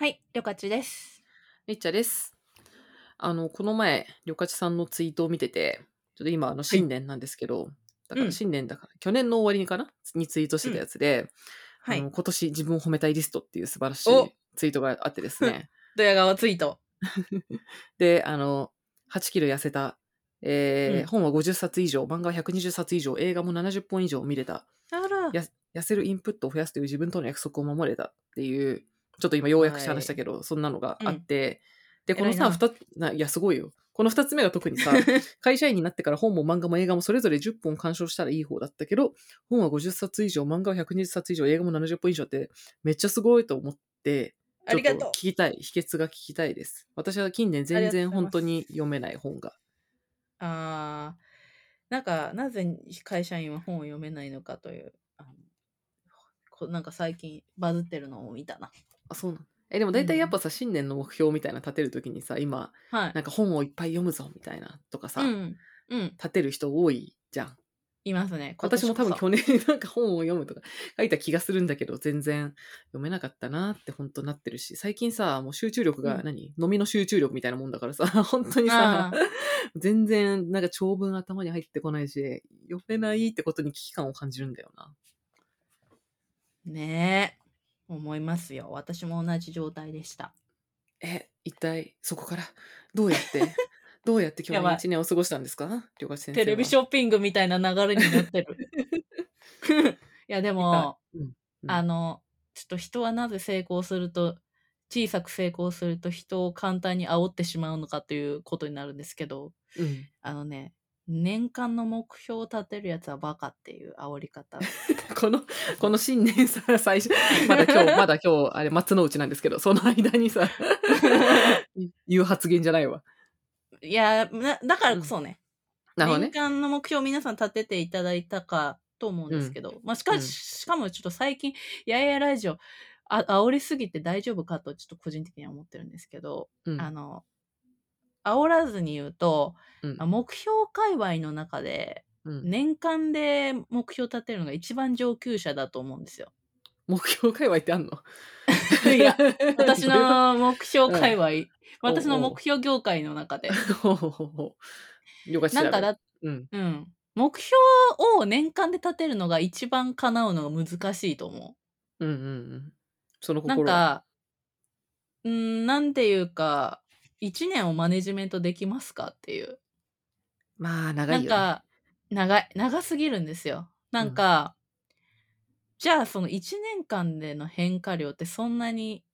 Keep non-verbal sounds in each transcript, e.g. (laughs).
はい、りょかちです。めっちゃです。あの、この前、りょかちさんのツイートを見てて、ちょっと今、あの、新年なんですけど、だかうんら新年だから、去年の終わりにかな？にツイートしてたやつで、はいあの。今年自分を褒めたいリストっていう素晴らしおいツイートがあってですね。(laughs) ドヤ顔ツイート。(laughs) で、あの、8キロ痩せた、えーうん本は50冊以上、漫画は120冊以上、映画も70本以上見れた、あら。や痩せるインプットを増やすという自分との約束を守れたっていう、ちょっと今要約して話したけど、そんなのがあって、で、このさ、偉いや、すごいよ。この二つ目が特にさ、(laughs) 会社員になってから本も漫画も映画もそれぞれ10本鑑賞したらいい方だったけど、本は50冊以上、漫画は120冊以上、映画も70本以上って、めっちゃすごいと思って、ありがとうちょっと聞きたい、秘訣が聞きたいです。私は近年全然本当に読めない本が。あーなんか、なぜ会社員は本を読めないのかという、あなんか最近バズってるのを見たな。あ、そうなのえ、でも大体やっぱさ、新年の目標みたいな立てるときにさ、今、はい。なんか本をいっぱい読むぞみたいなとかさ、うん。うん。立てる人多いじゃん。いますね。私も多分去年なんか本を読むとか (laughs) 書いた気がするんだけど、全然読めなかったなって本当なってるし、最近さ、もう集中力がうん何、飲みの集中力みたいなもんだからさ、(laughs) 本当にさあ、全然なんか長文頭に入ってこないし、読めないってことに危機感を感じるんだよな。そねえ。思いますよ。私も同じ状態でした。え、一体そこからどうやって、(laughs) どうやって今日の一年を過ごしたんですか？両川先生は。テレビショッピングみたいな流れになってる。(laughs) いや、でも、うんうんあの、ちょっと人はなぜ成功すると、小さく成功すると人を簡単に煽ってしまうのかということになるんですけど、うんあのね、年間の目標を立てるやつはバカっていう煽り方。(laughs) この、この新年さ、最初、まだ今日、まだ今日、あれ、松の内なんですけど、その間にさ、(laughs) 言う発言じゃないわ。いや、なだからこそね、なるほどね。年間の目標を皆さん立てていただいたかと思うんですけど、まあ、しかうんし、しかもちょっと最近、ややラジオ、あ煽りすぎて大丈夫かとちょっと個人的には思ってるんですけど、うんあの、煽らずに言うと、うんあ目標界隈の中で、うん年間で目標立てるのが一番上級者だと思うんですよ。目標界隈ってあんの？(laughs) いや、(laughs) 私、の目標界隈、うん私の目標業界の中で。ほうほうほうほう了解調べなんかだ、うん。うん。目標を年間で立てるのが一番叶うのが難しいと思うんうんうん。そのう。なん。か、うん、なんていうか、一年をマネジメントできますかっていう。まあ、長ないんよ、ね。か、長い、長すぎるんですよ。なんか、じゃあその1年間での変化量ってそんなに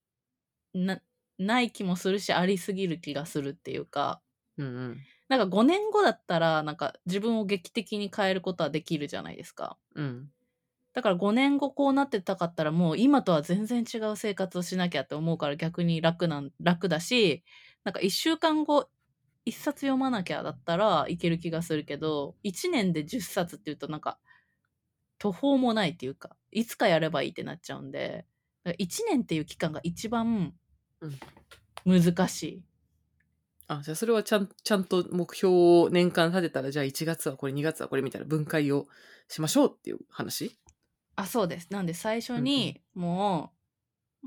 なない気もするし、ありすぎる気がするっていうか、うんうん。なんか5年後だったら、なんか自分を劇的に変えることはできるじゃないですか。うん。だから5年後こうなってたかったらもう今とは全然違う生活をしなきゃって思うから逆に楽なん楽だしなんか1週間後1冊読まなきゃだったらいける気がするけど1年で10冊っていうとなんか途方もないっていうかいつかやればいいってなっちゃうんで1年っていう期間が一番難しい。あ、じゃあそれはちゃんちゃんと目標を年間立てたら、じゃあ1月はこれ、2月はこれみたいな分解をしましょうっていう話？あそうです。なんで最初にもう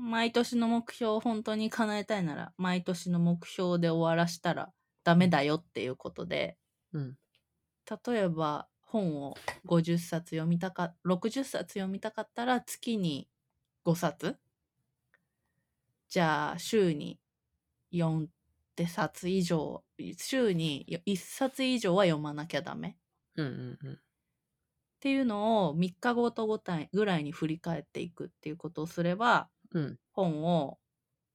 毎年の目標を本当に叶えたいなら毎年の目標で終わらしたらダメだよっていうことでうん。例えば本を50冊読みたか60冊読みたかったら月に5冊じゃあ週に4冊以上週に1冊以上は読まなきゃダメうんうんうん。っていうのを3日ごとごたいぐらいに振り返っていくっていうことをすればうん。本を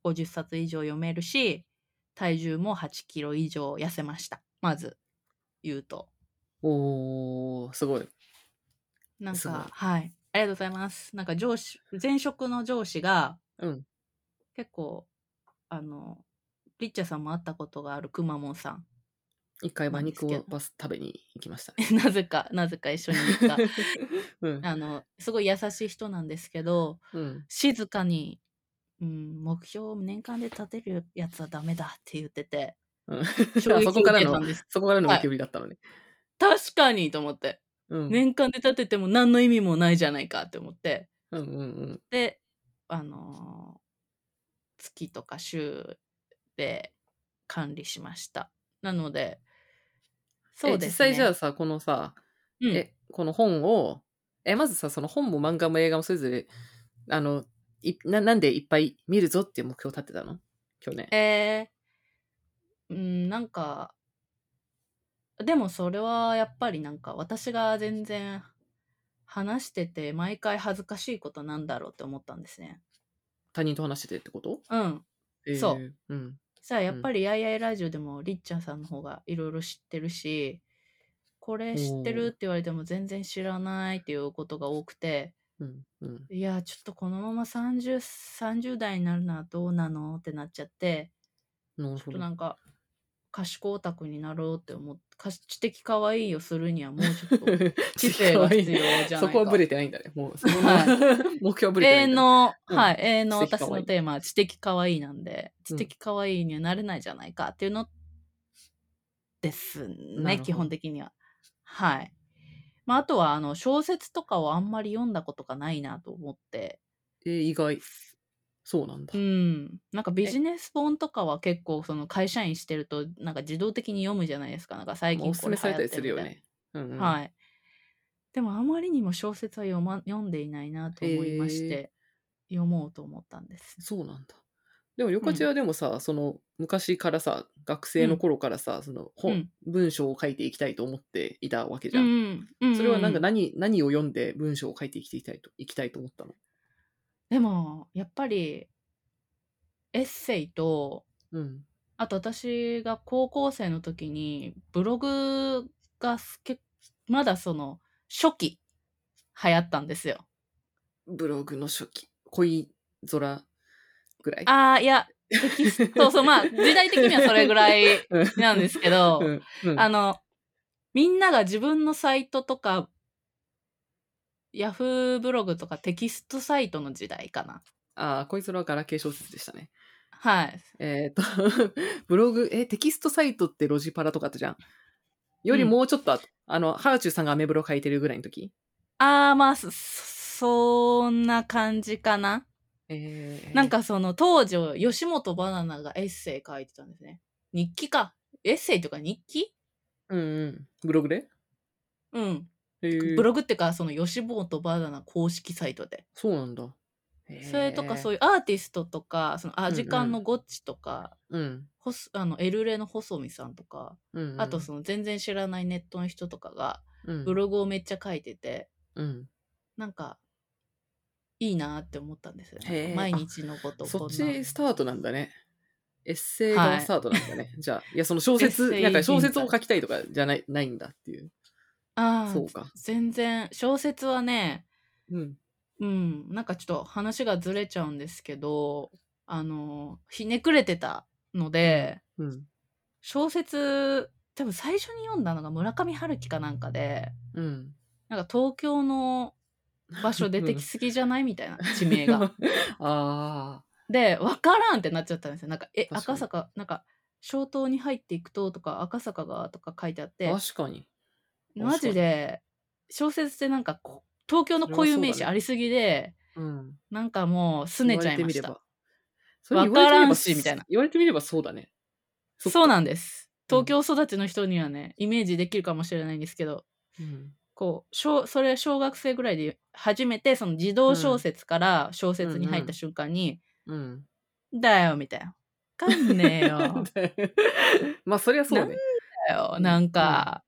50冊以上読めるし体重も8キロ以上痩せました。まず言うと。おー、すごい。なんかはい。ありがとうございます。なんか上司前職の上司がうん。結構あのリッチャさんも会ったことがあるくまモンさん一回馬肉をバス食べに行きましたね。(laughs) なぜかなぜか一緒に行った (laughs) うん。あのすごい優しい人なんですけどうん。静かに、うん、目標を年間で立てるやつはダメだって言っててうんそこからのそこからのはいゴキブリだったのね。確かにと思ってうん。年間で立てても何の意味もないじゃないかって思ってうんうんうん。であのー月とか週で管理しました。なので、そうですね。え実際じゃあさ、このさ、うん、え、この本を、え、まずさ、その本も漫画も映画もそれぞれ、あの、いななんでいっぱい見るぞっていう目標を立てたの？去年。えー、うん、なんか、でもそれはやっぱりなんか私が全然話してて毎回恥ずかしいことなんだろうって思ったんですね。他人と話しててってこと？うん。えーそう。うん。さあやっぱりやいやいラジオでもりっちゃんさんの方がいろいろ知ってるし、これ知ってるって言われても全然知らないっていうことが多くて、うん。うん。いや、ちょっとこのまま30、30代になるのはどうなのってなっちゃって、ちょっ。となんか、賢オタクになろうって思って、か知的可愛いをするにはもうちょっと (laughs) 知性が必要じゃないか。そこはブレてないんだね。もう、そこは目標はブ永レてないんだね。遠の、うんはい、永遠の私のテーマは知的可愛いなんで、うん知的可愛いにはなれないじゃないかっていうのですね、基本的には。はい。まあ、あとは、あの、小説とかをあんまり読んだことがないなと思って、えー意外。そうなんだう。ん。なんかビジネス本とかは結構その会社員してるとなんか自動的に読むじゃないですか。なんか最近おすすめされたりするよこれ流行っね。うんうん。はい。でもあまりにも小説は読,、ま、読んでいないなと思いまして、読もうと思ったんです。そうなんだ。でも、よかちはでもさ、その、昔からさ、学生の頃からさ、その、本、うん文章を書いていきたいと思っていたわけじうゃん。んうん。それはなんかうん何、何を読んで文章を書いていきたいと、いきたいと思ったの？でも、やっぱり、エッセイと、うん。あと私が高校生の時に、ブログがすけまだその、初期、流行ったんですよ。ブログの初期、恋空？ぐらい？ああ、いや、テキスト、そうそう、まあ、時代的にはそれぐらいうんなんですけど、うんうんあの、みんなが自分のサイトとか、ヤフーブログとかテキストサイトの時代かな。ああ、こいつらはガラケー小説でしたね。はい。えっ、と、(laughs) ブログ、え、テキストサイトってロジパラとかあったじゃん。よりうんもうちょっと後、あの、ハウチューさんがアメブロ書いてるぐらいの時。ああ、まあ、そそんな感じかな。えーなん、かその当時、吉本バナナがエッセイ書いてたんですね。日記か。エッセイとか日記？うんうん。ブログで？うん。ブログってか、その吉本バナナ公式サイトで。そうなんだ。それとかそういうアーティストとか、そのアジカンうんうんのゴッチとか、うん。ホスあのエルレの細見さんとか、うんうん、あとその全然知らないネットの人とかがうん、ブログをめっちゃ書いてて、うん。なんかいいなって思ったんですよ、ね。毎日のことそっちスタートなんだね。エッセイがスタートなんだね。じゃあ、いや、その小説、なんか小説人を書きたいとかじゃないないんだっていう。ああそうか。全然小説はねうん。うんなんかちょっと話がずれちゃうんですけどあのひねくれてたのでうん。小説多分最初に読んだのが村上春樹かなんかでうん。なんか東京の場所出てきすぎじゃないみたいな (laughs) 地名が。(laughs) ああ。で分からんってなっちゃったんですよなんかえ赤坂なんか小東に入っていくととか赤坂がとか書いてあって確かに。マジで小説ってなんかこ東京の固有名詞ありすぎで、うん。なんかもう拗ねちゃいました言われてみれば。それ言わからんしみたいな。言われてみればそうだね。そうなんですうん東京育ちの人にはね、イメージできるかもしれないんですけどうん。こう小それ小学生ぐらいで初めてその児童小説から小説に入った瞬間にうん。「だよ」みたいな「わかんねえよ」(laughs) まあ、そりゃそうね。だよなんか、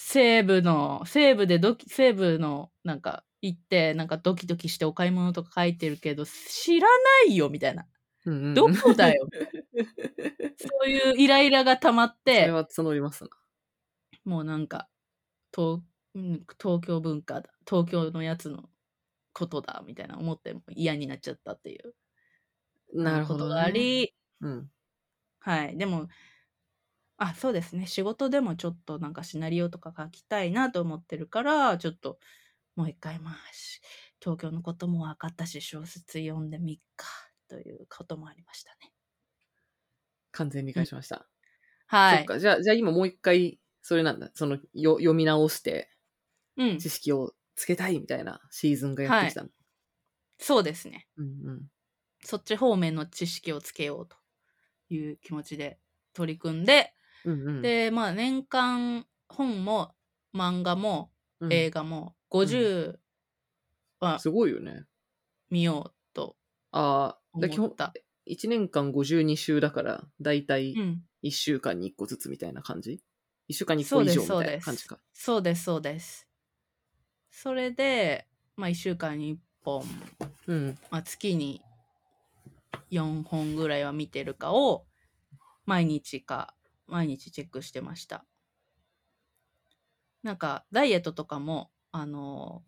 西部の西部でドキ西部のなんか行ってなんかドキドキしてお買い物とか書いてるけど知らないよみたいな。うんうん。どこだよ？(laughs) そういうイライラが溜まっそれては募りますな。もうなんか東うん東京文化だ。東京のやつのことだみたいな思っても嫌になっちゃったっていう。なるほど、ね。ことがあり、うん。はい。でもあそうですね仕事でもちょっとなんかシナリオとか書きたいなと思ってるからちょっともう一回まあし東京のことも分かったし小説読んでみっかということもありましたね完全に理解しました。はいそっか。じゃあ、じゃあ今もう一回、それなんだ。その、よ読み直して、うん知識をつけたいみたいなシーズンがやってきたの。そうですねうんうん。そっち方面の知識をつけようという気持ちで取り組んで、うんうん。で、まあ年間本も漫画もうん映画も50はすごいよね。見ようとああ、だ基本思った。1年間52週だから、だいたいうん。1週間に1個ずつみたいな感じ ?1 週間に1個以上みたいな感じか。そうです、そうです。それで、まあ1週間に1本、うん。まあ、月に4本ぐらいは見てるかを毎日か毎日チェックしてましたなんかダイエットとかもあの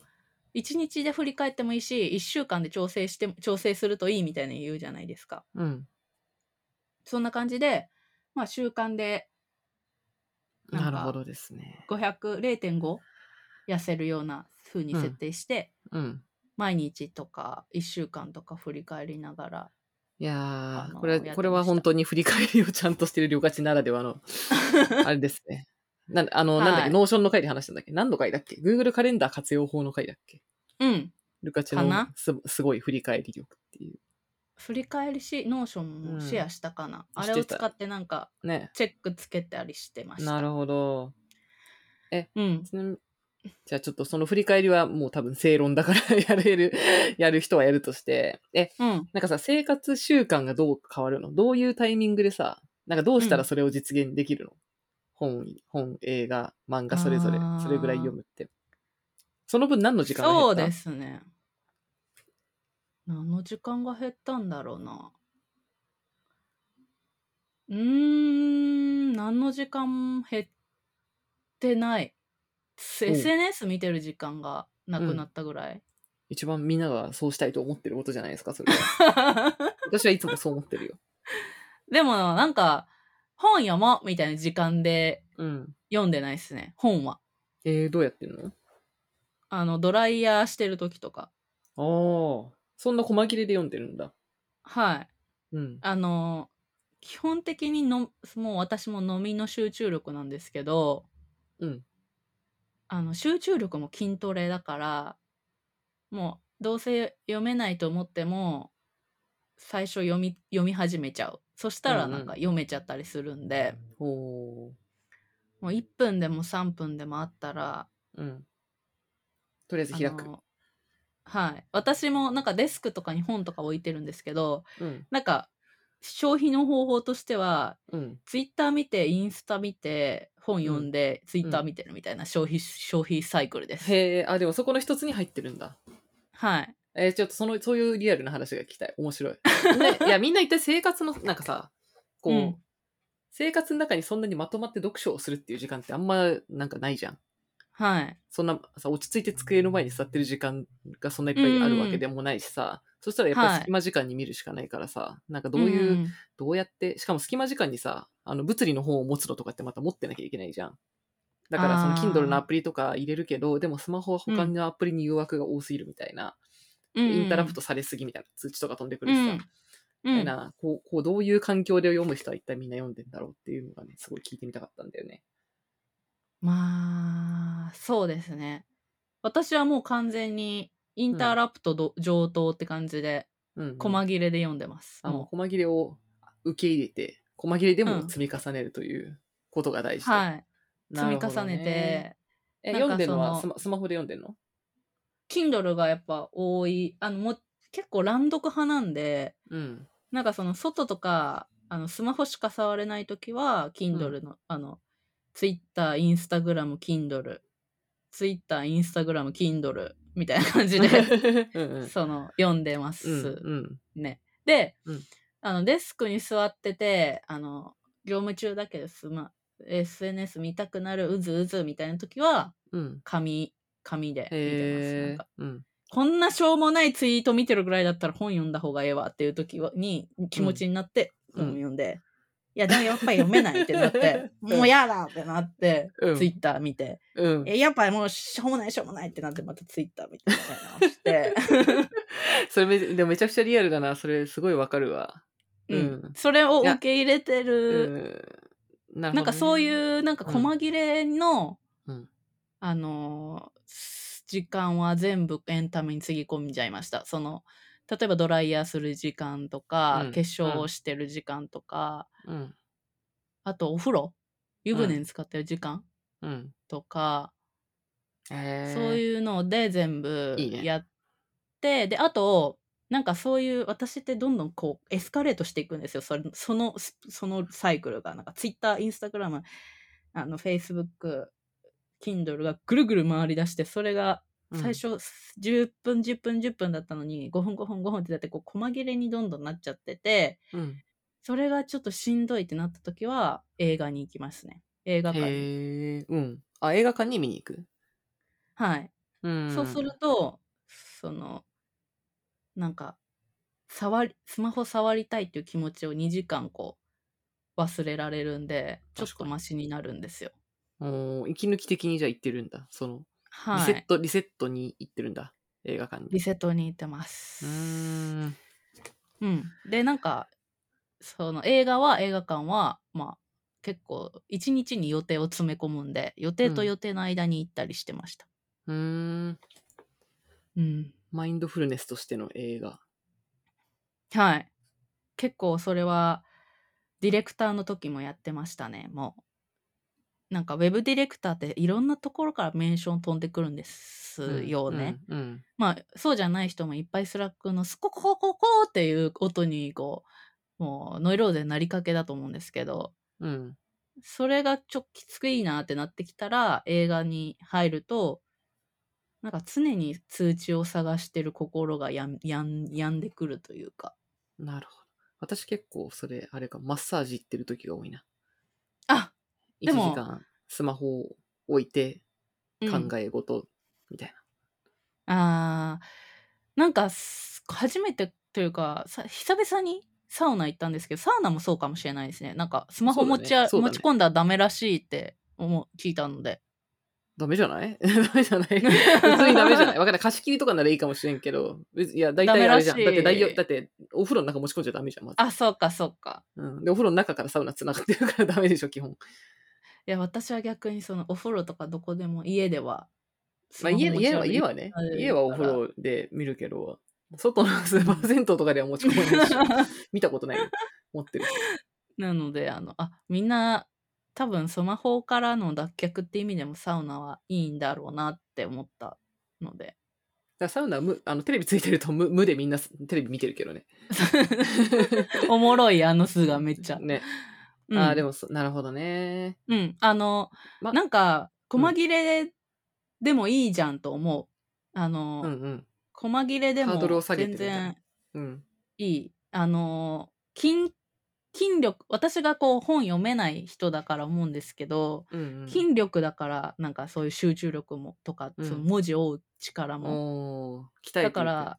1日で振り返ってもいいし1週間で調整して調整するといいみたいな言うじゃないですかうん。そんな感じでまあ習慣でなるほどですね。5000.5痩せるような風に設定して、うん。毎日とか1週間とか振り返りながらいやこれ、これは本当に振り返りをちゃんとしてる旅ガチならではの、あれですね。なんあの、はいなんだっけ、 Notion の回で話したんだっけ？何の回だっけ ?Google カレンダー活用法の回だっけ？うんルカチのすすごい振り返り力っていう。振り返りし Notion もシェアしたかな、あれしてたを使ってなんかね。チェックつけたりしてましたなるほど。うん (laughs) じゃあちょっとその振り返りはもう多分正論だから (laughs) やれる、やる人はやるとして、え、うん。なんかさ、生活習慣がどう変わるの？どういうタイミングでさ、なんかどうしたらそれを実現できるの、本、本、映画、漫画それぞれそれぐらい読むって。その分何の時間が減った？そうですね。何の時間が減ったんだろうな。うーん何の時間減ってない。お SNS 見てる時間がなくなったぐらい、一番みんながそうしたいと思ってることじゃないですか、それは。(laughs) 私はいつもそう思ってるよ。でもなんか本読もうみたいな時間でうん。読んでないですね本はえー、どうやってんの？あのドライヤーしてる時とかああ、そんな細切れで読んでるんだ。はいうん。あの基本的にのもう私も飲みの集中力なんですけどうん。あの集中力も筋トレだからもうどうせ読めないと思っても最初読み読み始めちゃうそしたらなんか読めちゃったりするんで、おー。もう1分でも3分でもあったらうん。とりあえず開く。はい私もなんかデスクとかに本とか置いてるんですけどうん。なんか消費の方法としてはうん。ツイッター見てインスタ見て本読んで、ツイッター見てるみたいな消費消費サイクルです。へえ、あ、でもそこの一つに入ってるんだ。はい。えーちょっとその、そういうリアルな話が聞きたい。面白い。(laughs) ね、いや、みんな一体生活の、なんかさ、こう、うん生活の中にそんなにまとまって読書をするっていう時間ってあんまなんかないじゃん。はい。そんなさ、落ち着いて机の前に座ってる時間がそんないっぱいあるわけでもないしさ、そしたらやっぱりはい隙間時間に見るしかないからさ、なんかどういう、んどうやって、しかも隙間時間にさ、あの物理の本を持つのとかってまた持ってなきゃいけないじゃん。だからその Kindle のアプリとか入れるけど、でもスマホは他のアプリに誘惑が多すぎるみたいな、うんインタラプトされすぎみたいな通知とか飛んでくるしさ、うんみうんたいなこうこうどういう環境で読む人は一体みんな読んでんだろうっていうのがね、すごい聞いてみたかったんだよね。まあ、そうですね。私はもう完全にインターラプトど上等って感じで、うん、うん。細切れで読んでます。あのも細切れを受け入れて、細切れでうんも積み重ねるということが大事と。うはい。積み重ねね。て、え、読んでるのはスマスマホで読んでるの？Kindle がやっぱ多い。あの、もう結構乱読派なんで、うん。なんかその外とか、あのスマホしか触れないときは、Kindle の、あの、Twitter、Instagram、Kindle、Twitter、Instagram、Kindle みたいな感じで、(laughs) うんうん。その、読んでます。うんうん。ね。で、うんあの、デスクに座ってて、あの、業務中だけどす、ま、SNS 見たくなる、うずうずみたいなときは、うん。紙、紙で見てます。なん。こんなしょうもないツイート見てるぐらいだったら本読んだ方がええわっていう時はに気持ちになってうん本読んで、いやでもやっぱり読めない (laughs) ってなって、うんもうやだってなって、うんツイッター見て、うん。えやっぱりもうしょうもないしょうもないってなってまたツイッター見てみたいなのして、(laughs) それめ、でもめちゃくちゃリアルだな。それすごいわかるわ。ううんん、それを受け入れてうる、ん。なんかそういうなんかうん細切れの、うんあのー時間は全部エンタメにつぎ込んじゃいました。その例えばドライヤーする時間とか、うん。化粧をしてる時間とか、うん。あとお風呂湯船に使ってる時間うん。とか。そういうので全部やってであとなんかそういう私ってどんどんこうエスカレートしていくんですよ。それそのそのサイクルが。なんか Twitter、Instagram、あの Facebook、Kindle がぐるぐる回り出してそれがうん最初10分10分10分だったのに5分5分5分ってだってこう細切れにどんどんなっちゃっててうん。それがちょっとしんどいってなった時は映画に行きますね映画館にへえ。うん。あ、映画館に見に行く？はいうん。そうすると、その、なんか、触り、スマホ触りたいっていう気持ちを2時間こう、忘れられるんで、ちょっとマシになるんですよ。息抜き的にじゃあ行ってるんだ。その、リはい。セット、リセットに行ってるんだ。映画館に。リセットに行ってます。うーん。うん。で、なんか、その映画は、映画館は、まあ、結構、1日に予定を詰め込むんで、予定とうん予定の間に行ったりしてました。うーん。うん。マインドフルネスとしての映画。はい。結構それはディレクターの時もやってましたね。もう。なんかウェブディレクターっていろんなところからメンション飛んでくるんですよね。うん。うん。まあそうじゃない人もいっぱい Slack のスコココココっていう音にこう、もうノイローゼになりかけだと思うんですけど、うん。それがちょっときつくいいなってなってきたら映画に入ると、なんか常に通知を探してる心がやんやん病んでくるというか。なるほど。私結構それ、あれか、マッサージ行ってる時が多いな。あ1でも時間スマホを置いてうん考え事みたいあーなんかす初めてというかさ久々にサウナ行ったんですけどサウナもそうかもしれないですねなんかスマホ持ち,、そうだねそうだね持ち込んだらダメらしいって思う聞いたのでな。ダメじゃない？(laughs) ダメじゃない？普通にダメじゃない？(laughs) わかんない。貸し切りとかならいいかもしれんけど、別いや、大体あれじゃん。ダメらしいだって大、だって、お風呂の中持ち込んじゃダメじゃん、まず。あそうかそうかうん。で、お風呂の中からサウナ繋がってるからダメでしょ、基本。いや私は逆にそのお風呂とかどこでも家ではまあ、家家は、家はね家はお風呂で見るけど、外のスーパー銭湯とかでは持ち込まないし、(laughs) 見たことないよ。持ってるし。(laughs) なのであのあみんな多分スマホからの脱却って意味でもサウナはいいんだろうなって思ったのでだサウナは無あのテレビついてると無無でみんなテレビ見てるけどね。(laughs) おもろいあの数がめっちゃ。ね。うんああ、でもそ、なるほどね。うん、あの、まなんか細切れでもいいじゃんと思う。あの、うんうん。細切れでも全みたいな然うん。いい。あの、筋、筋力、私がこう本読めない人だから思うんですけど、うんうん、筋力だからなんかそういう集中力もとか、うんその文字を追う力も。だから、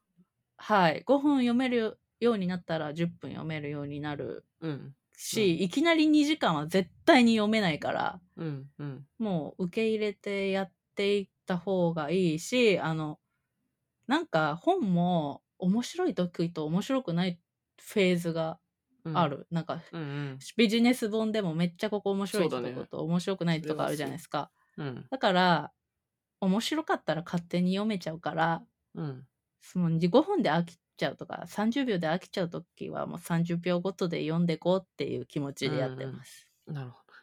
はい、5分読めるようになったら10分読めるようになるうん。し、いきなり2時間は絶対に読めないから、うん。うん。もう受け入れてやっていった方がいいし、あの、なんか本も面白い時と面白くないフェーズがうんあ。る。なんかうんうん。ビジネス本でもめっちゃここ面白いとこと面白くないとかあるじゃないですか。うん。だから、面白かったら勝手に読めちゃうから、うん。その5分で飽きちゃうとか、30秒で飽きちゃうときはもう30秒ごとで読んでこうっていう気持ちでやってます。なるほど。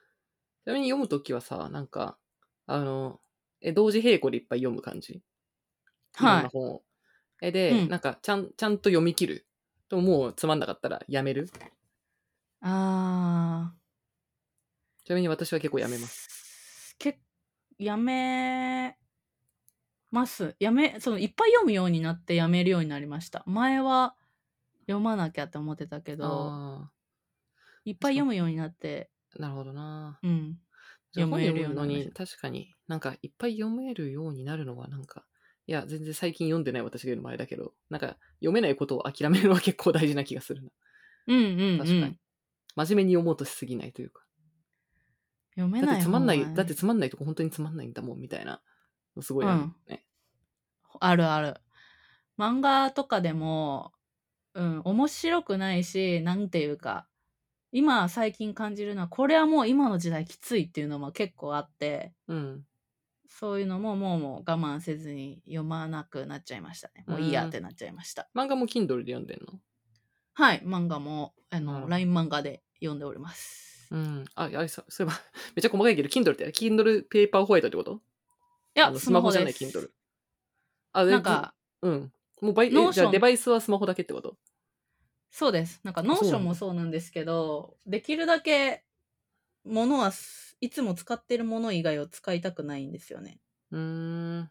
ちなみに読むときはさ、なんか、あの、え、同時並行でいっぱい読む感じ？は。ない本を。え、で、うんなんか、ちゃん、ちゃんと読み切る。と、もうつまんなかったらやめる？あちなみに私は結構ー。やめます。けやめます。やめ、そのいっぱい読むようになってやめるようになりました。前は読まなきゃって思ってたけど、あいっぱい読むようになって、あ、なるほどな。うん。読めるようになりま確かになんかいっぱい読めるようになるのはなんかいや全然最近読んでない私が言うのもあれだけどなんか読めないことを諦めるのは結構大事な気がするなうんうん、うん。確かに、真面目に読もうとしすぎないというか読めないだってつまんない、だってつまんないとこ本当につまんないんだもんみたいなのすごいあるね、あるある。漫画とかでも、うん、面白くないし、なんていうか、今最近感じるのは、これはもう今の時代きついっていうのも結構あって、うんそういうのももうもう我慢せずに読まなくなっちゃいましたね。もういいやってなっちゃいました。漫画も Kindle で読んでんの？はい、漫画も、あうんの、LINE 漫画で読んでおります。うん。あ、あれさ、そういえば、めっちゃ細かいけど、Kindle って、Kindle ペーパーホワイトってこと？いや、スマホじゃない。Kindle。あ、でなんか、うん。もうバイ、ノーションえじゃあデバイスはスマホだけってこと？そうです。なんか、 Notion もそうなんですけど、できるだけ、ものはす、いつも使ってるもの以外を使いたくないんですよね。うーん。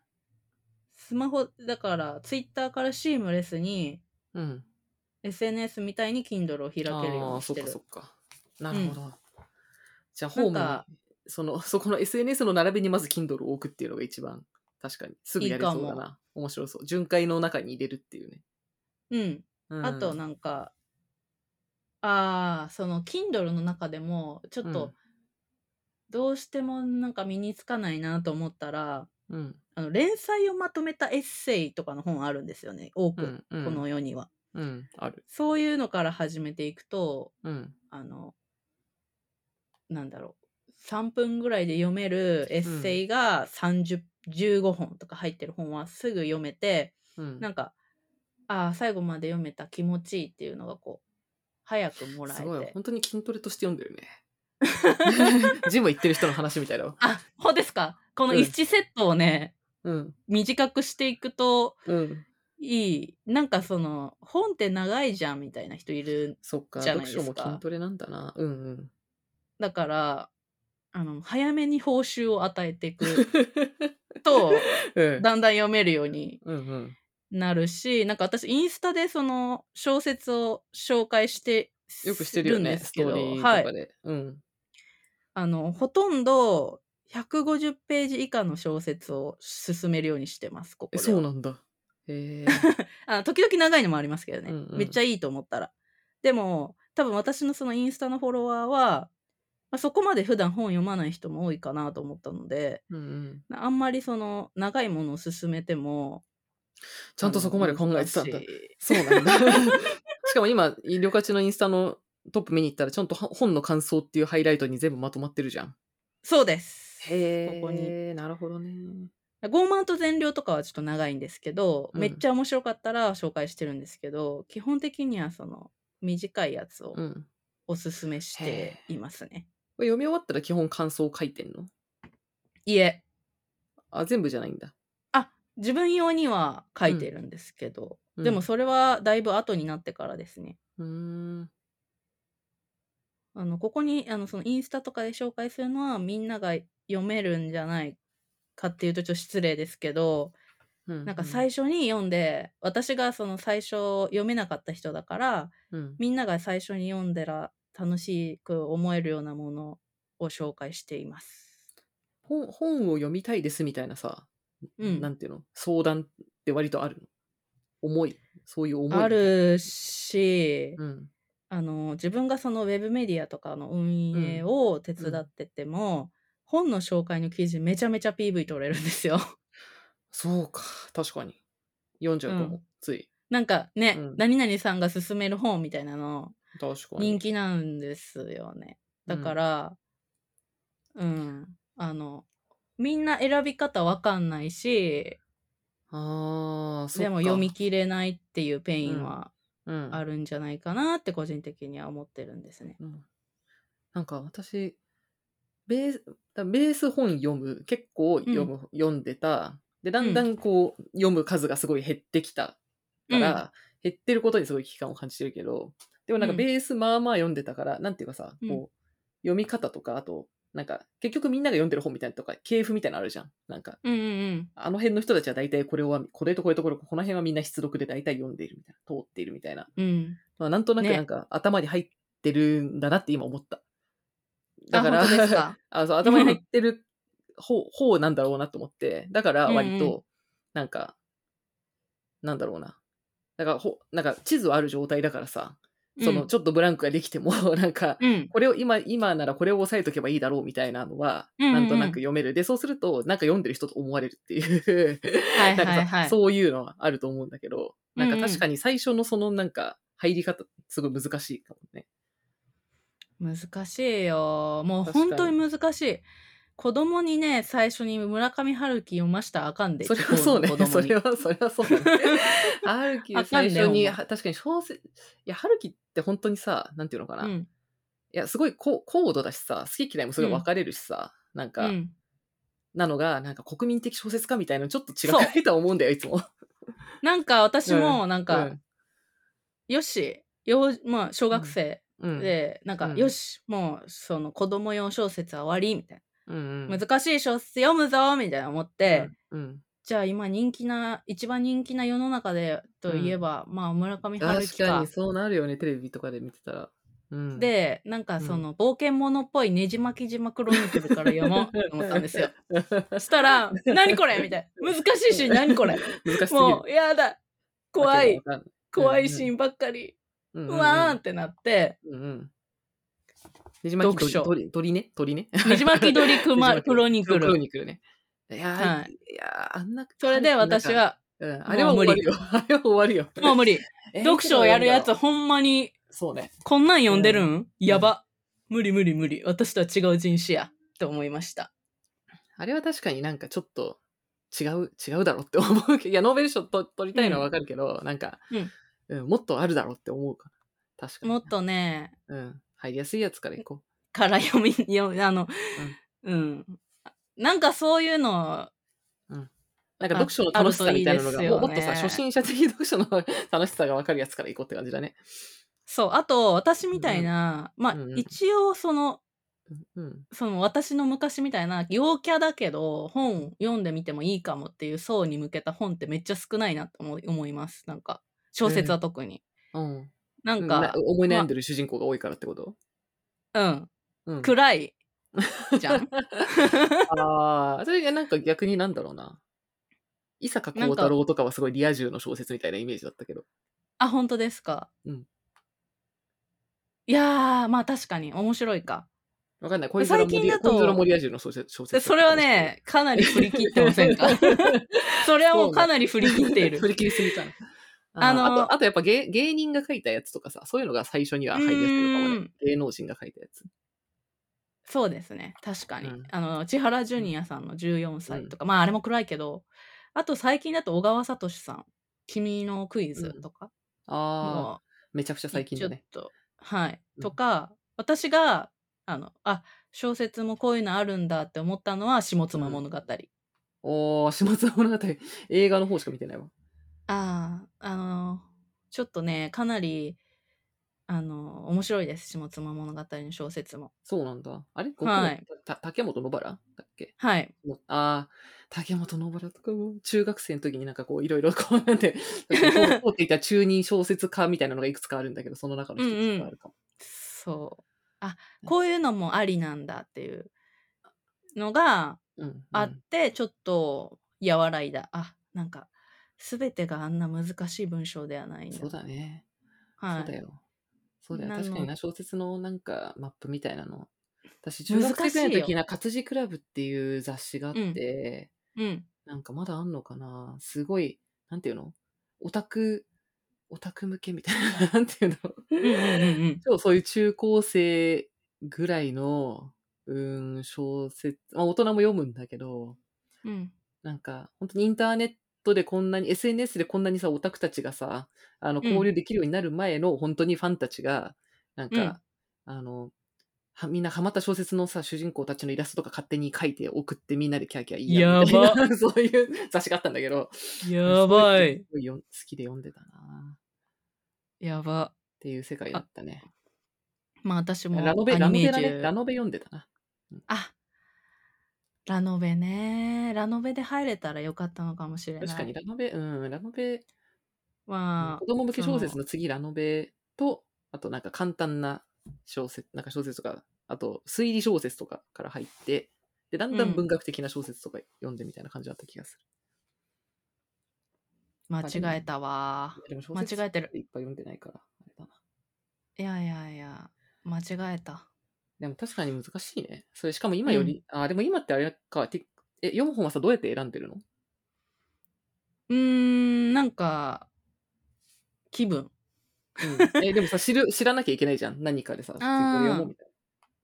スマホ、だから、ツイッターからシームレスに、うん。SNS みたいに Kindle を開けるようああ、そっにしてる。かそっか。なるほど。じゃあ、なんホームかに、その、(laughs) そこの SNS の並びにまず Kindle を置くっていうのが一番、確かに、すぐやれそうだいいかな。面白そう。巡回の中に入れるっていうね。うん。うん、あと、なんか、ああ、その Kindle の中でも、ちょっうんと、どうしてもなんか身につかないなと思ったら、うん。あの連載をまとめたエッセイとかの本あるんですよね、多く、うん。うん。この世には。うん。ある。そういうのから始めていくと、うん。あの、なんだろう、3分ぐらいで読めるエッセイが30、15本とか入ってる本はすぐ読めて、うん。なんか、ああ、最後まで読めた気持ちいいっていうのがこう、早くもらえすごい。て。本当に筋トレとして読んでるね。(laughs) ジム行ってる人の話みたいだわ。あ、ほうですか？このうん1セットをね、うん。短くしていくとうん。いい。なんかその、本って長いじゃんみたいな人いる。そっか。じゃない読ですか書も筋トレなんだな。うんうん。だから、あの、早めに報酬を与えていく (laughs) と、うん。だんだん読めるようにうんうん。なるし、なんか私インスタでその小説を紹介してよくしてるよんね。ですけど、ストーリーとはい。かで。うん。あの、ほとんど150ページ以下の小説を進めるようにしてます、ここ。そうなんだ。へえ。(laughs) あ時々長いのもありますけどね、うんうんめっちゃいいと思ったら。でも、多分私のそのインスタのフォロワーは、まあ、そこまで普段本読まない人も多いかなと思ったので、うんうん。あんまりその長いものを進めても、ちゃんとそこまで考えてたんだ (laughs) そうなんだ。(laughs) しかも今、りょかちのインスタのトップ見に行ったら、ちゃんとは本の感想っていうハイライトに全部まとまってるじゃん。そうです。へここに。え、なるほどね。傲慢と善良とかはちょっと長いんですけど、うんめっちゃ面白かったら紹介してるんですけど、基本的にはその短いやつをうん。おすすめしていますね。これ読み終わったら基本感想を書いてんの？いえ、あ、全部じゃないんだ。あ、自分用には書いてるんですけど、うんでもそれはだいぶ後になってからですね。うーん。あの、ここに、あの、そのインスタとかで紹介するのはみんなが読めるんじゃないかっていうとちょっと失礼ですけど、うんなんか最初に読んで、私がその最初読めなかった人だから、うん。みんなが最初に読んだら楽しく思えるようなものを紹介しています。本本を読みたいですみたいなさ、うんなんていうの？相談って割とあるの？思い？そういう思い。あ。るし、うん。あの自分がそのウェブメディアとかの運営を手伝ってても、本の紹介の記事めちゃめちゃ PV 取れるんですよ。そうか。確かに。読んじゃうかも。うんつい。なんかね、うん何々さんが勧める本みたいなの確かに。人気なんですよね。だから、うん、あの、みんな選び方わかんないし、あ。でも読み切れないっていう pain はうん、あるんじゃないかなって個人的には思ってるんですね。うんなんか私、ベース、だベース本読む、結構読む、読んでた。で、だんだんこう、読む数がすごい減ってきたから、減ってることにすごい危機感を感じてるけど、でもなんかうんベースまあまあ読んでたから、なんていうかさ、うんこう、読み方とか、あと、なんか、結局みんなが読んでる本みたいなのとか、系譜みたいなのあるじゃん。なんか、うんうんうん。あの辺の人たちは大体これは、これとこれとこれ、この辺はみんな出読で大体読んでいるみたいな、通っているみたいな。うん。まあ、なんとなくねなんか頭に入ってるんだなって今思った。だから、か？(laughs) あそう頭に入ってる方方なんだろうなと思って、だから割うんうと、なんか、なんだろうな。だからほ、なんか地図はある状態だからさ、そのうんちょっとブランクができても、(laughs) なんか、うん。これを今、今ならこれを押さえとけばいいだろうみたいなのは、なんとなく読める。で、そうすると、なんか読んでる人と思われるっていう、はい (laughs) なんかさはいはい。そういうのはあると思うんだけど、なんか確かに最初のそのなんか入り方、すごい難しいかもね。難しいよ。もう本当に難しい。子供にね、最初に村上春樹読ましたらあかんで。それはそうねそれは、(laughs) それはそうだね。春樹最初に、確かに小説、いや、春樹って本当にさ、なんていうのかな。いうん。や、すごい高高度だしさ、好き嫌いもすごい分かれるしさ、なんか、うん。なのが、なんか国民的小説家みたいなのちょっと違そうとは思うんだよ、いつも。(laughs) なんか私も、なんうか、んよし、よまあ、小学生うん。で、なんか、うんよし、もう、その子供用小説は終わり、みたいうんな。難しい小説読むぞ、みたいな思って、うんうんじゃあ今人気な、一番人気な世の中でといえば、まあ村上春樹か確かに。そうなるよね、テレビとかで見てたら。うん、で、なんかその冒険者っぽいねじ巻き島クロニクルから読もうと思ったんですよ。そ (laughs) したら、何これみたいな。難しいし、何これ。もう、やだ。怖い。怖いシーンばっかり。ううんわーんってなって、うんうん。ねじ巻き鳥鳥ね？鳥ね？ねじ巻き鳥クマ (laughs) クロニククロル。ニクルね。いやー、、はいやーあんな。それで私は、うん、あれは終わるよ。(laughs) あれは終わるよ。もう無理。えー読書をやるやつ、ほんまに、そうね。こんなん読んでるん、んやば。無理無理無理。私とは違う人種や。と思いました。あれは確かになんかちょっと違う、違うだろうって思うけど、いや、ノーベル賞と取りたいのはわかるけど、なんか、うん、もっとあるだろうって思うから。確かに。もっとね、うん。入りやすいやつからいこから読み、読みあの、うん。なんかそういうの、う。なんか読書の楽しさみたいなのが、いいねもっとさ、初心者的読書の楽しさがわかるやつからいこうって感じだね。そう、あと、私みたいな、まあ、うんうん一応その、うん。その私の昔みたいな陽キャだけど本読んでみてもいいかもっていう層に向けた本ってめっちゃ少ないなと思い思いますなんか小説は特に、うん。なんか、な思い悩んでる主人公が多いからってこと、うん。うん。暗い。(laughs) じゃん。ああ、それがなんか逆になんだろうな。伊坂幸太郎とかはすごいリア充の小説みたいなイメージだったけど。あ本当ですか？うん。いやーまあ確かに面白いか。わかんない。恋空もリア最近だと恋空もリア充の小説小説でそれはねかなり振り切ってませんか？(laughs) それはもうかなり振り切っている。(laughs) 振り切りすぎた。の。あのあと、あとやっぱ芸芸人が書いたやつとかさ、そういうのが最初には入りやすいのかもね。うん。芸能人が書いたやつ。そうですね。確かに、うん。あの千原ジュニアさんの14歳とか、まああれも暗いけどあと最近だと小川聡さん「君のクイズ」とか、ああ、もめちゃくちゃう最近だね。ちょっとはい、うん。とか私があのあ小説もこういうのあるんだって思ったのは下妻物語、おー、下津物語。映画の方しか見てないわ。あああのちょっとねかなりあの面白いです。下妻物語の小説も。そうなんだ。あれ？はい。た竹本野原？だっけ？はい。ああ、竹本野原とかも、中学生の時になんかこう、いろいろこう、なんて、(laughs) 通っていた中任小説家みたいなのがいくつかあるんだけど、その中の一つがあるかも。そう。あこういうのもありなんだっていうのがうん。うん。あって、ちょっと和らいだ。あなんか全てがあんな難しい文章ではないんだ。そうだね。はい、そうだよ。そうだよ。なの確かにな、小説のなんかマップみたいなの。私、中学生ぐらいの時な、活字クラブっていう雑誌があって、うん。なんかまだあんのかな。すごい、なんていうの？オタク、オタク向けみたいな、(laughs) なんていうの？うんうんうんうん。超そういう中高生ぐらいの、うーん、小説、まあ大人も読むんだけど、うん。なんか、本当にインターネットでこんなに、SNS でこんなにさ、オタクたちがさ、あの、うん。交流できるようになる前の、本当にファンたちが、なんか、うん。あの、はみんなハマった小説のさ、主人公たちのイラストとか勝手に描いて送ってみんなでキャーキャー言い合うみたいな (laughs) そういう雑誌があったんだけど、やばそうい。すごいよ好きで読んでたな。っやば。ていう世界だったね。まあ私もラノベ、アラノベだね。ラノベ読んでたな。あラノベね。ラノベで入れたらよかったのかもしれない。確かにラノベ、うん、ラノベ、まあ子供向け小説その次ラノベと、あとなんか簡単な小説、なんか小説とか、あと推理小説とかから入って、で、だんだん文学的な小説とか読んでみたいな感じだった気がす間違えたわ。間違えてる。いっぱい読んでないから、あれだな。いやいやいや間違えたでも確かに難しいね。それしかも今より、あ、でも今ってあれか、てえ、読む本はさ、どうやって選んでるの？うーんなんか気分。うん、え、でもさ、知る、知らなきゃいけないじゃん。何かでさ、次これ読もうみたい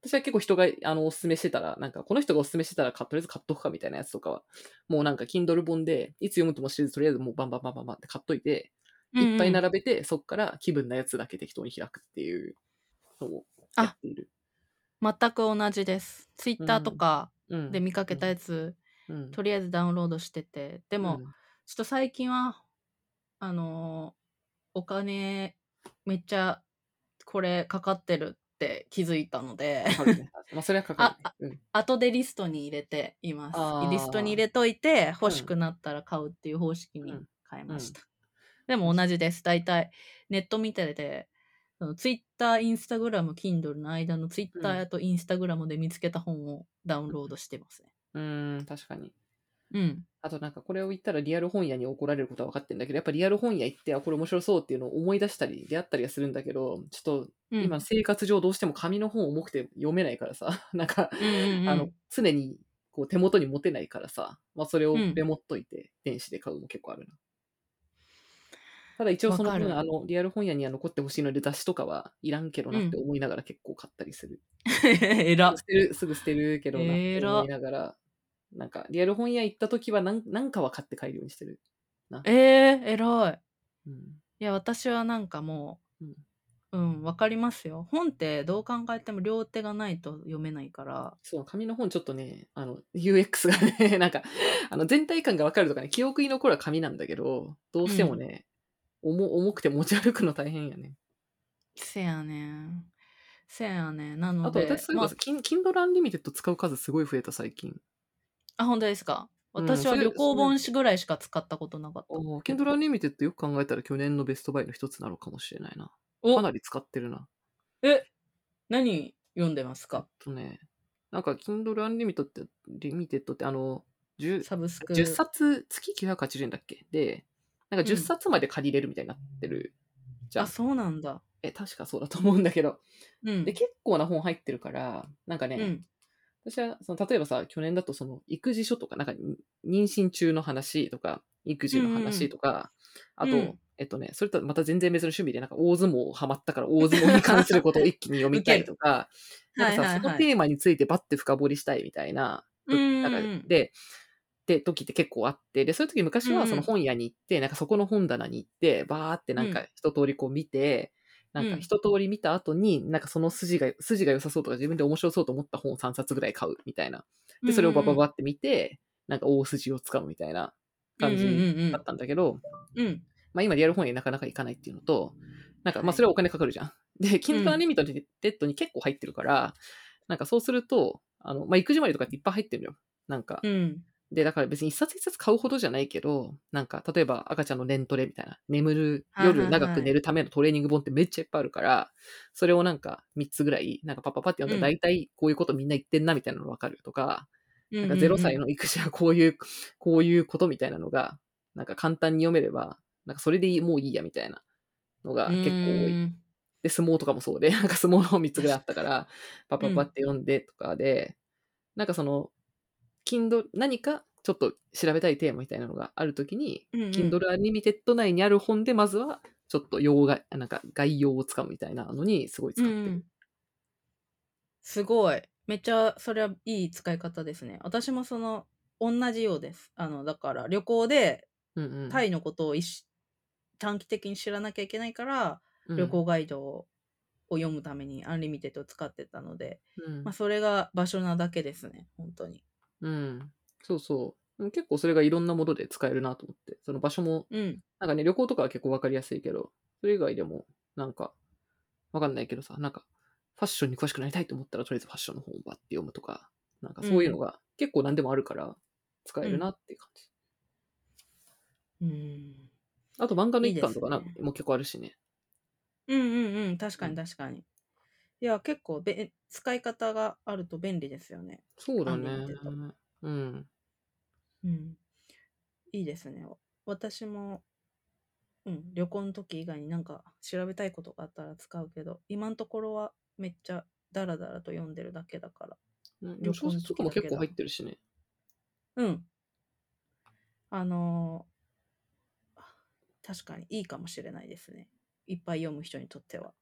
私は結構人があのおすすめしてたら、なんかこの人がおすすめしてたらかとりあえず買っとくかみたいなやつとかは、もうなんか Kindle 本で、いつ読むとも知れず、とりあえずもうバンバンバンバンバンって買っといて、いっぱい並べて、そっから気分なやつだけ適当に開くっていうのをやっている。全く同じです。ツイッターとかうん。で見かけたやつ、うん。とりあえずダウンロードしてて、でも、うん。ちょっと最近は、あのーお金めっちゃこれかかってるって気づいたので、まあそれはかかる、ね。後でリストに入れています。リストに入れといて欲しくなったら買うっていう方式にうん。変えました。でも同じです。大体ネット見てて、そのツイッター、インスタグラム、Kindle の間のツイッターとインスタグラムで見つけた本をダウンロードしてますね。うん、うん確かに。うん。あとなんかこれを言ったらリアル本屋に怒られることは分かってるんだけど、やっぱリアル本屋行って、あ、これ面白そうっていうのを思い出したり、出会ったりはするんだけど、ちょっとうん、今生活上どうしても紙の本重くて読めないからさ、(laughs) なんか、うんうんうんあの、常にこう手元に持てないからさ、まあそれをうんメモっといて、電子で買うも結構あるな。ただ一応その分、あの、リアル本屋には残ってほしいので、雑誌とかはいらんけどなって思いながら結構買ったりする。(laughs) えら捨。てる、すぐ捨てるけどなって思いながら、なんか、リアル本屋行った時はなんなんかは買って帰るようにしてる。えー、えらい。うん。いや、私はなんかもう、うん、わかりますよ。本ってどう考えても両手がないと読めないから。そう、紙の本ちょっとね、あの、UX がね、(laughs) なんか、あの、全体感がわかるとかね、記憶に残るは紙なんだけど、どうしてもね、重重くて持ち歩くの大変やね。せやねん。せやねん。なのあとで、まあ私そういえば、、Kin- Kindle Unlimited 使う数すごい増えた最近。あ、本当ですか？うん私は旅行本ぐらいしか使ったことなかった。おー Kindle Unlimited よく考えたら去年のベストバイの一つなのかもしれないな。おかなり使ってるな。え、何読んでますか？とね、なんか Kindle Unlimited って、リミテッドってあの、10, サブスク。10冊、月980円だっけ？で、なんか10うん冊まで借りれるみたいになってる。じゃあ、そうなんだ。え、確かそうだと思うんだけど。うん。で、結構な本入ってるから、なんかね、うん。私はその例えばさ、去年だとその育児書とか、なんかに妊娠中の話とか、育児の話とか、あと、うんえっとね、それとはまた全然別の趣味で、なんか大相撲ハマったから大相撲に関することを (laughs) 一気に読みたいとか、なんかさ、そのテーマについてバッて深掘りしたいみたいな、うんなんかで、って時って結構あって、で、そういう時昔うんうんはその本屋に行って、なんかそこの本棚に行って、バーってなんか一通りこう見て、なんか一通り見た後に、なんかその筋が、筋が良さそうとか自分で面白そうと思った本を3冊ぐらい買うみたいな。で、それをバババって見て、なんか大筋を使うみたいな感じうんうんうんうんだったんだけど、うん。まあ今リアル本屋になかなか行かないっていうのと、なんかまあそれはお金かかるじゃん。で、Kindle Unlimited に結構入ってるから、なんかそうすると、あの、まあ育児まりとかっていっぱい入ってるのよ。なんか、うん。で、だから別に一冊一冊買うほどじゃないけど、なんか、例えば赤ちゃんのレントレみたいな、眠る、夜長く寝るためのトレーニング本ってめっちゃいっぱいあるから、それをなんか3つぐらい、なんかパッパパって読んだら大体こういうことみんな言ってんなみたいなのわかるとか、なんか0歳の育児はこういう、(laughs) こういうことみたいなのが、なんか簡単に読めれば、なんかそれでいいもういいやみたいなのが結構多い。い。で、相撲とかもそうで、なんか相撲の本3つぐらいあったから、パッパッパって読んでとかで、なんかその、Kindle、何かちょっと調べたいテーマみたいなのがあるときに、うんうん Kindle Unlimited 内にある本で、まずは、ちょっと用が、なんか概要をつかむみたいなのにすごい使ってる。うんすごい。めっちゃそれはいい使い方ですね。私もその同じようです。あのだから旅行でタイのことを短期的に知らなきゃいけないから、うん旅行ガイドを読むために Unlimited を使ってたので、うんまあ、それが場所なだけですね本当に。うん。そうそう。結構それがいろんなもので使えるなと思って。その場所も、うん。なんかね、旅行とかは結構わかりやすいけど、それ以外でも、なんか、わかんないけどさ、なんか、ファッションに詳しくなりたいと思ったら、とりあえずファッションの本をバッて読むとか、なんかそういうのが結構何でもあるから、使えるなっていう感じ。うん。あと漫画の一巻とかな、いいですねもう結構あるしね。うんうんうん確かうんに確かに。いや結構べ使い方があると便利ですよね。そうだね。うん。うん。いいですね。私も、うん、旅行の時以外になんか調べたいことがあったら使うけど、今のところはめっちゃダラダラと読んでるだけだから。うん旅行の小説とかも結構入ってるしね。うん。あのー確かにいいかもしれないですね。いっぱい読む人にとっては。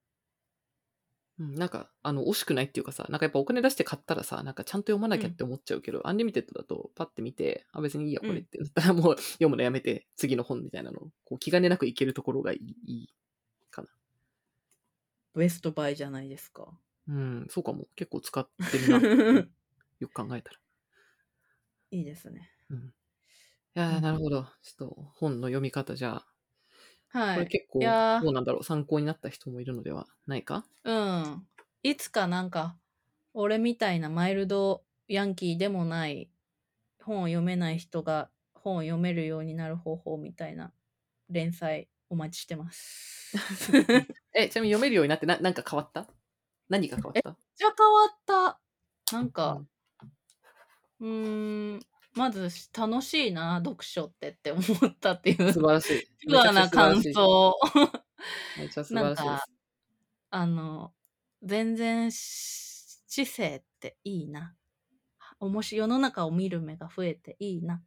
うん、なんか、あの、惜しくないっていうかさ、なんかやっぱお金出して買ったらさ、なんかちゃんと読まなきゃって思っちゃうけど、 Unlimited だとパッて見て、あ、別にいいや、これってなったらもう読むのやめて、次の本みたいなのを、こう気兼ねなくいけるところがいいいいかな。ベストバイじゃないですか。うん、そうかも。結構使ってるな。い (laughs) よく考えたら。いですね。うん。いやなるほど。ちょっと本の読み方じゃあ、はい。これ結構、どうなんだろう。参考になった人もいるのではないか？うん。いつかなんか、俺みたいなマイルドヤンキーでもない、本を読めない人が本を読めるようになる方法みたいな連載お待ちしてます。(laughs) え、ちなみに読めるようになってな、なんか変わった？何が変わった？じゃあ変わった。なんうかん、うーん、まず楽しいな、読書ってって思ったっていう、素晴らしい。ピュアな感想。めっちゃ素晴らしい。です。あの、全然し知性っていいな。おもし世の中を見る目が増えていいな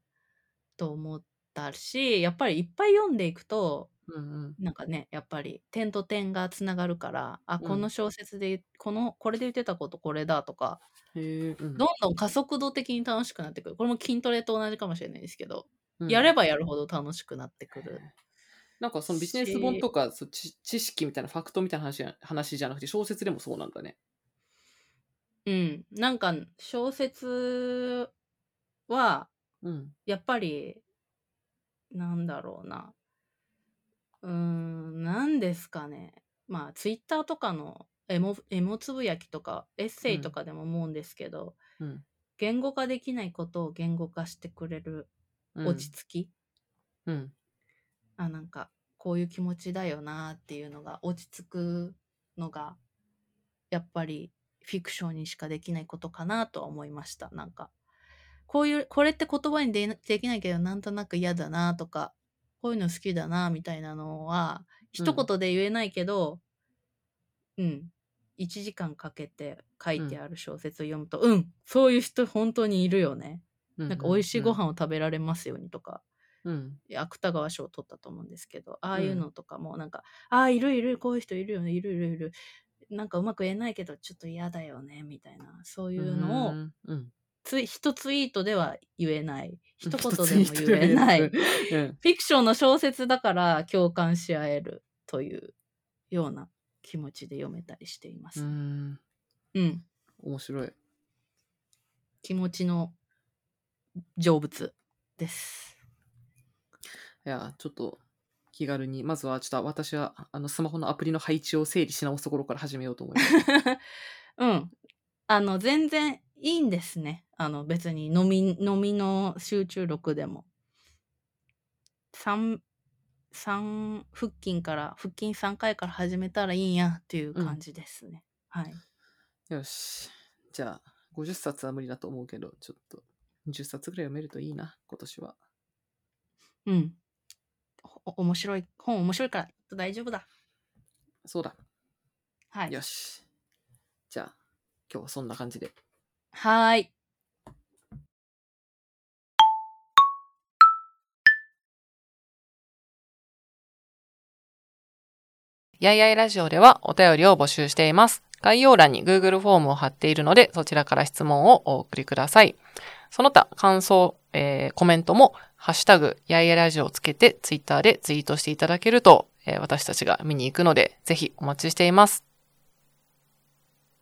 と思ったし、やっぱりいっぱい読んでいくと、うんうん。なんかね、やっぱり点と点がつながるから、あ、うんこの小説でこの、これで言ってたことこれだとか、へえ、うんどんどん加速度的に楽しくなってくる。これも筋トレと同じかもしれないですけど、うんやればやるほど楽しくなってくる。なんかそのビジネス本とかそう知知識みたいなファクトみたいな話や話じゃなくて小説でもそうなんだね。うん。なんか、小説は、うん。やっぱり、なんだろうな。うーん、なんですかね。まあ、ツイッターとかのエモエモつぶやきとか、エッセイとかでも思うんですけど、うん。言語化できないことを言語化してくれるうん落ち着き、うん。あ、なんか、こういう気持ちだよなっていうのが落ち着くのが、やっぱりフィクションにしかできないことかなとは思いました。なんか、こういう、これって言葉にでできないけど、なんとなく嫌だなとか、こういうの好きだなみたいなのは、一言で言えないけど、うん、1時間かけて書いてある小説を読むと、うん、そういう人本当にいるよね。うん。なんか美味しいご飯を食べられますようにとか、うん。芥川賞を取ったと思うんですけど、ああいうのとかもなんか、ああ、いるいる、こういう人いるよね、いるいるいる。なんかうまく言えないけど、ちょっと嫌だよね、みたいな、そういうのを、うん。うん。ツイ一ツイートでは言えない。一言でも言えない。うん。フィクションの小説だから共感し合えるというような気持ちで読めたりしていまうす。ん。うん。面白い。気持ちの成仏です。いや、ちょっと気軽に、まずはちょっと私はあのスマホのアプリの配置を整理し直すところから始めようと思います。(laughs) うん。あの、全然いいんですね。あの、別に飲み、飲みの集中力でも。三、三腹筋から、腹筋3回から始めたらいいんやっていう感じですね。はい。よし。じゃあ、50冊は無理だと思うけど、ちょっと20冊ぐらい読めるといいな、今年は。うん。お面白い、本面白いから大丈夫だ。そうだ。はい。よし。じゃあ、今日はそんな感じで。はーい。やいやいラジオではお便りを募集しています。概要欄に Google フォームを貼っているので、そちらから質問をお送りください。その他、感想、えーコメントも、ハッシュタグ、やいやいラジオをつけて、ツイッターでツイートしていただけると、えー私たちが見に行くので、ぜひお待ちしています。